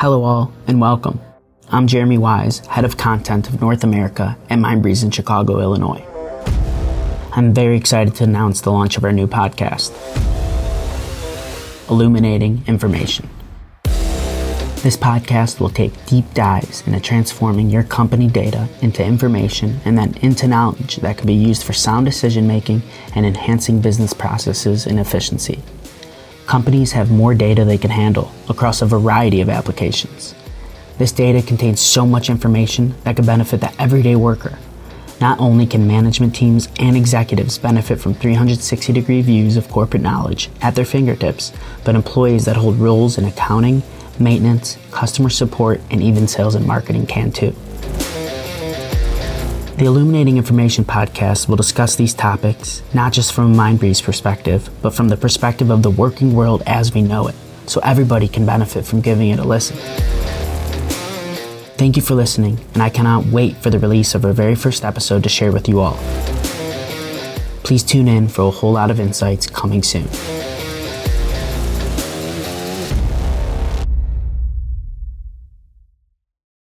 Hello, all, and welcome. I'm Jeremy Wise, Head of Content of North America at Mindbreeze in Chicago, Illinois. I'm very excited to announce the launch of our new podcast, Illuminating Information. This podcast will take deep dives into transforming your company data into information and then into knowledge that can be used for sound decision making and enhancing business processes and efficiency. Companies have more data they can handle across a variety of applications. This data contains so much information that could benefit the everyday worker. Not only can management teams and executives benefit from 360 degree views of corporate knowledge at their fingertips, but employees that hold roles in accounting, maintenance, customer support, and even sales and marketing can too. The Illuminating Information podcast will discuss these topics not just from a Mindbreeze perspective, but from the perspective of the working world as we know it, so everybody can benefit from giving it a listen. Thank you for listening, and I cannot wait for the release of our very first episode to share with you all. Please tune in for a whole lot of insights coming soon.